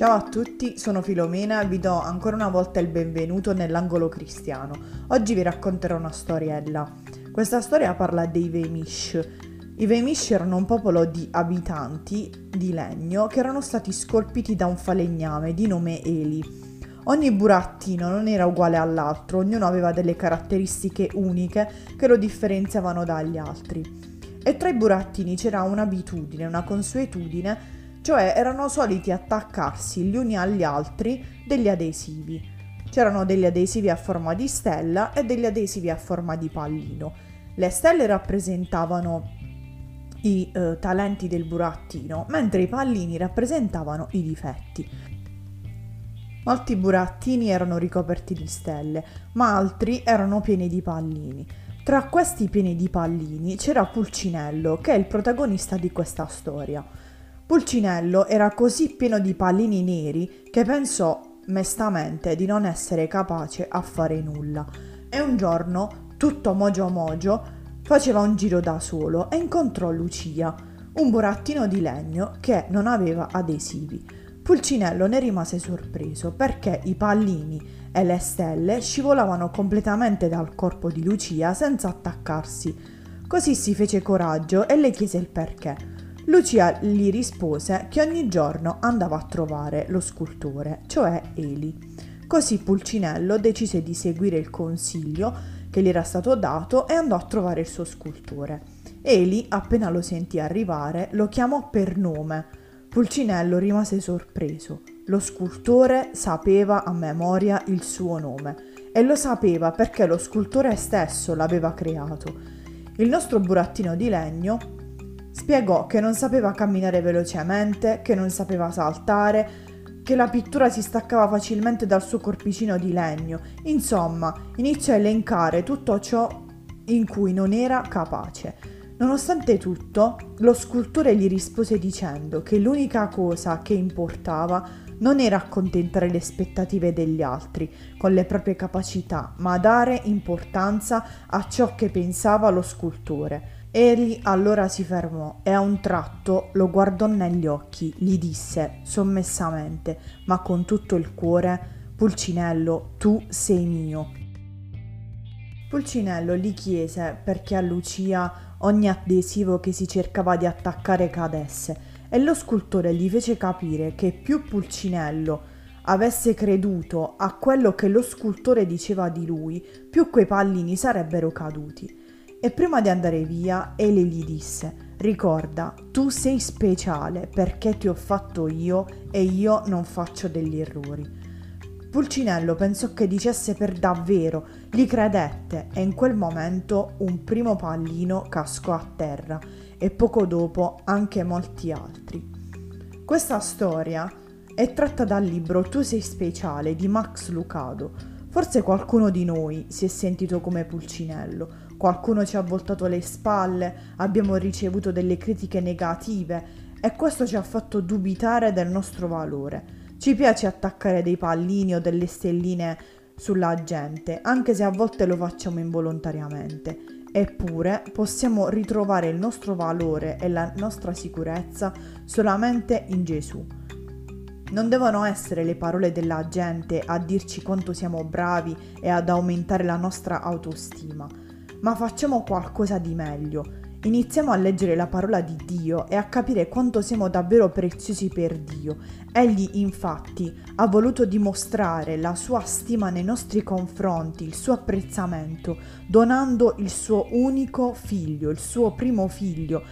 Ciao a tutti, sono Filomena e vi do ancora una volta il benvenuto nell'angolo cristiano. Oggi vi racconterò una storiella. Questa storia parla dei Veimish. I Veimish erano un popolo di abitanti di legno che erano stati scolpiti da un falegname di nome Eli. Ogni burattino non era uguale all'altro, ognuno aveva delle caratteristiche uniche che lo differenziavano dagli altri. E tra i burattini c'era un'abitudine, una consuetudine cioè erano soliti attaccarsi gli uni agli altri degli adesivi. C'erano degli adesivi a forma di stella e degli adesivi a forma di pallino. Le stelle rappresentavano i eh, talenti del burattino, mentre i pallini rappresentavano i difetti. Molti burattini erano ricoperti di stelle, ma altri erano pieni di pallini. Tra questi pieni di pallini c'era Pulcinello, che è il protagonista di questa storia. Pulcinello era così pieno di pallini neri che pensò mestamente di non essere capace a fare nulla. E un giorno, tutto mogio mogio, faceva un giro da solo e incontrò Lucia, un burattino di legno che non aveva adesivi. Pulcinello ne rimase sorpreso perché i pallini e le stelle scivolavano completamente dal corpo di Lucia senza attaccarsi. Così si fece coraggio e le chiese il perché. Lucia gli rispose che ogni giorno andava a trovare lo scultore, cioè Eli. Così Pulcinello decise di seguire il consiglio che gli era stato dato e andò a trovare il suo scultore. Eli, appena lo sentì arrivare, lo chiamò per nome. Pulcinello rimase sorpreso. Lo scultore sapeva a memoria il suo nome e lo sapeva perché lo scultore stesso l'aveva creato. Il nostro burattino di legno Spiegò che non sapeva camminare velocemente, che non sapeva saltare, che la pittura si staccava facilmente dal suo corpicino di legno. Insomma, iniziò a elencare tutto ciò in cui non era capace. Nonostante tutto, lo scultore gli rispose dicendo che l'unica cosa che importava non era accontentare le aspettative degli altri con le proprie capacità, ma dare importanza a ciò che pensava lo scultore. Egli allora si fermò e a un tratto lo guardò negli occhi, gli disse sommessamente, ma con tutto il cuore, Pulcinello, tu sei mio. Pulcinello gli chiese perché a Lucia ogni adesivo che si cercava di attaccare cadesse e lo scultore gli fece capire che più Pulcinello avesse creduto a quello che lo scultore diceva di lui, più quei pallini sarebbero caduti. E prima di andare via, Eli gli disse: Ricorda, tu sei speciale perché ti ho fatto io e io non faccio degli errori. Pulcinello pensò che dicesse per davvero, gli credette e in quel momento un primo pallino cascò a terra e poco dopo anche molti altri. Questa storia è tratta dal libro Tu sei speciale di Max Lucado. Forse qualcuno di noi si è sentito come Pulcinello, qualcuno ci ha voltato le spalle, abbiamo ricevuto delle critiche negative e questo ci ha fatto dubitare del nostro valore. Ci piace attaccare dei pallini o delle stelline sulla gente, anche se a volte lo facciamo involontariamente. Eppure possiamo ritrovare il nostro valore e la nostra sicurezza solamente in Gesù. Non devono essere le parole della gente a dirci quanto siamo bravi e ad aumentare la nostra autostima ma facciamo qualcosa di meglio. Iniziamo a leggere la parola di Dio e a capire quanto siamo davvero preziosi per Dio. Egli infatti ha voluto dimostrare la sua stima nei nostri confronti, il suo apprezzamento, donando il suo unico figlio, il suo primo figlio,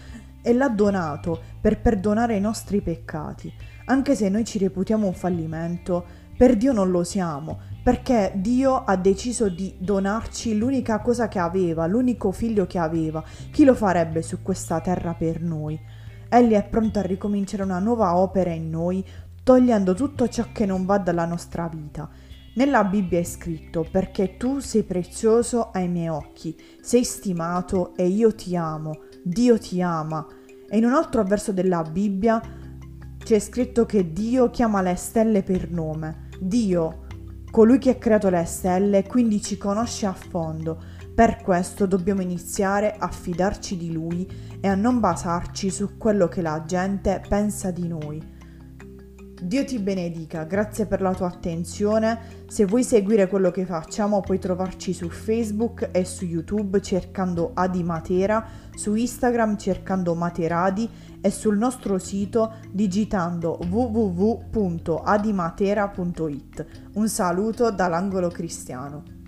e l'ha donato per perdonare i nostri peccati. Anche se noi ci reputiamo un fallimento, per Dio non lo siamo, perché Dio ha deciso di donarci l'unica cosa che aveva, l'unico figlio che aveva. Chi lo farebbe su questa terra per noi? Egli è pronto a ricominciare una nuova opera in noi, togliendo tutto ciò che non va dalla nostra vita. Nella Bibbia è scritto perché tu sei prezioso ai miei occhi, sei stimato e io ti amo, Dio ti ama. E in un altro verso della Bibbia c'è scritto che Dio chiama le stelle per nome. Dio, colui che ha creato le stelle, quindi ci conosce a fondo. Per questo dobbiamo iniziare a fidarci di Lui e a non basarci su quello che la gente pensa di noi. Dio ti benedica, grazie per la tua attenzione. Se vuoi seguire quello che facciamo puoi trovarci su Facebook e su YouTube cercando Adi Matera, su Instagram cercando Materadi e sul nostro sito digitando www.adimatera.it. Un saluto dall'angolo cristiano.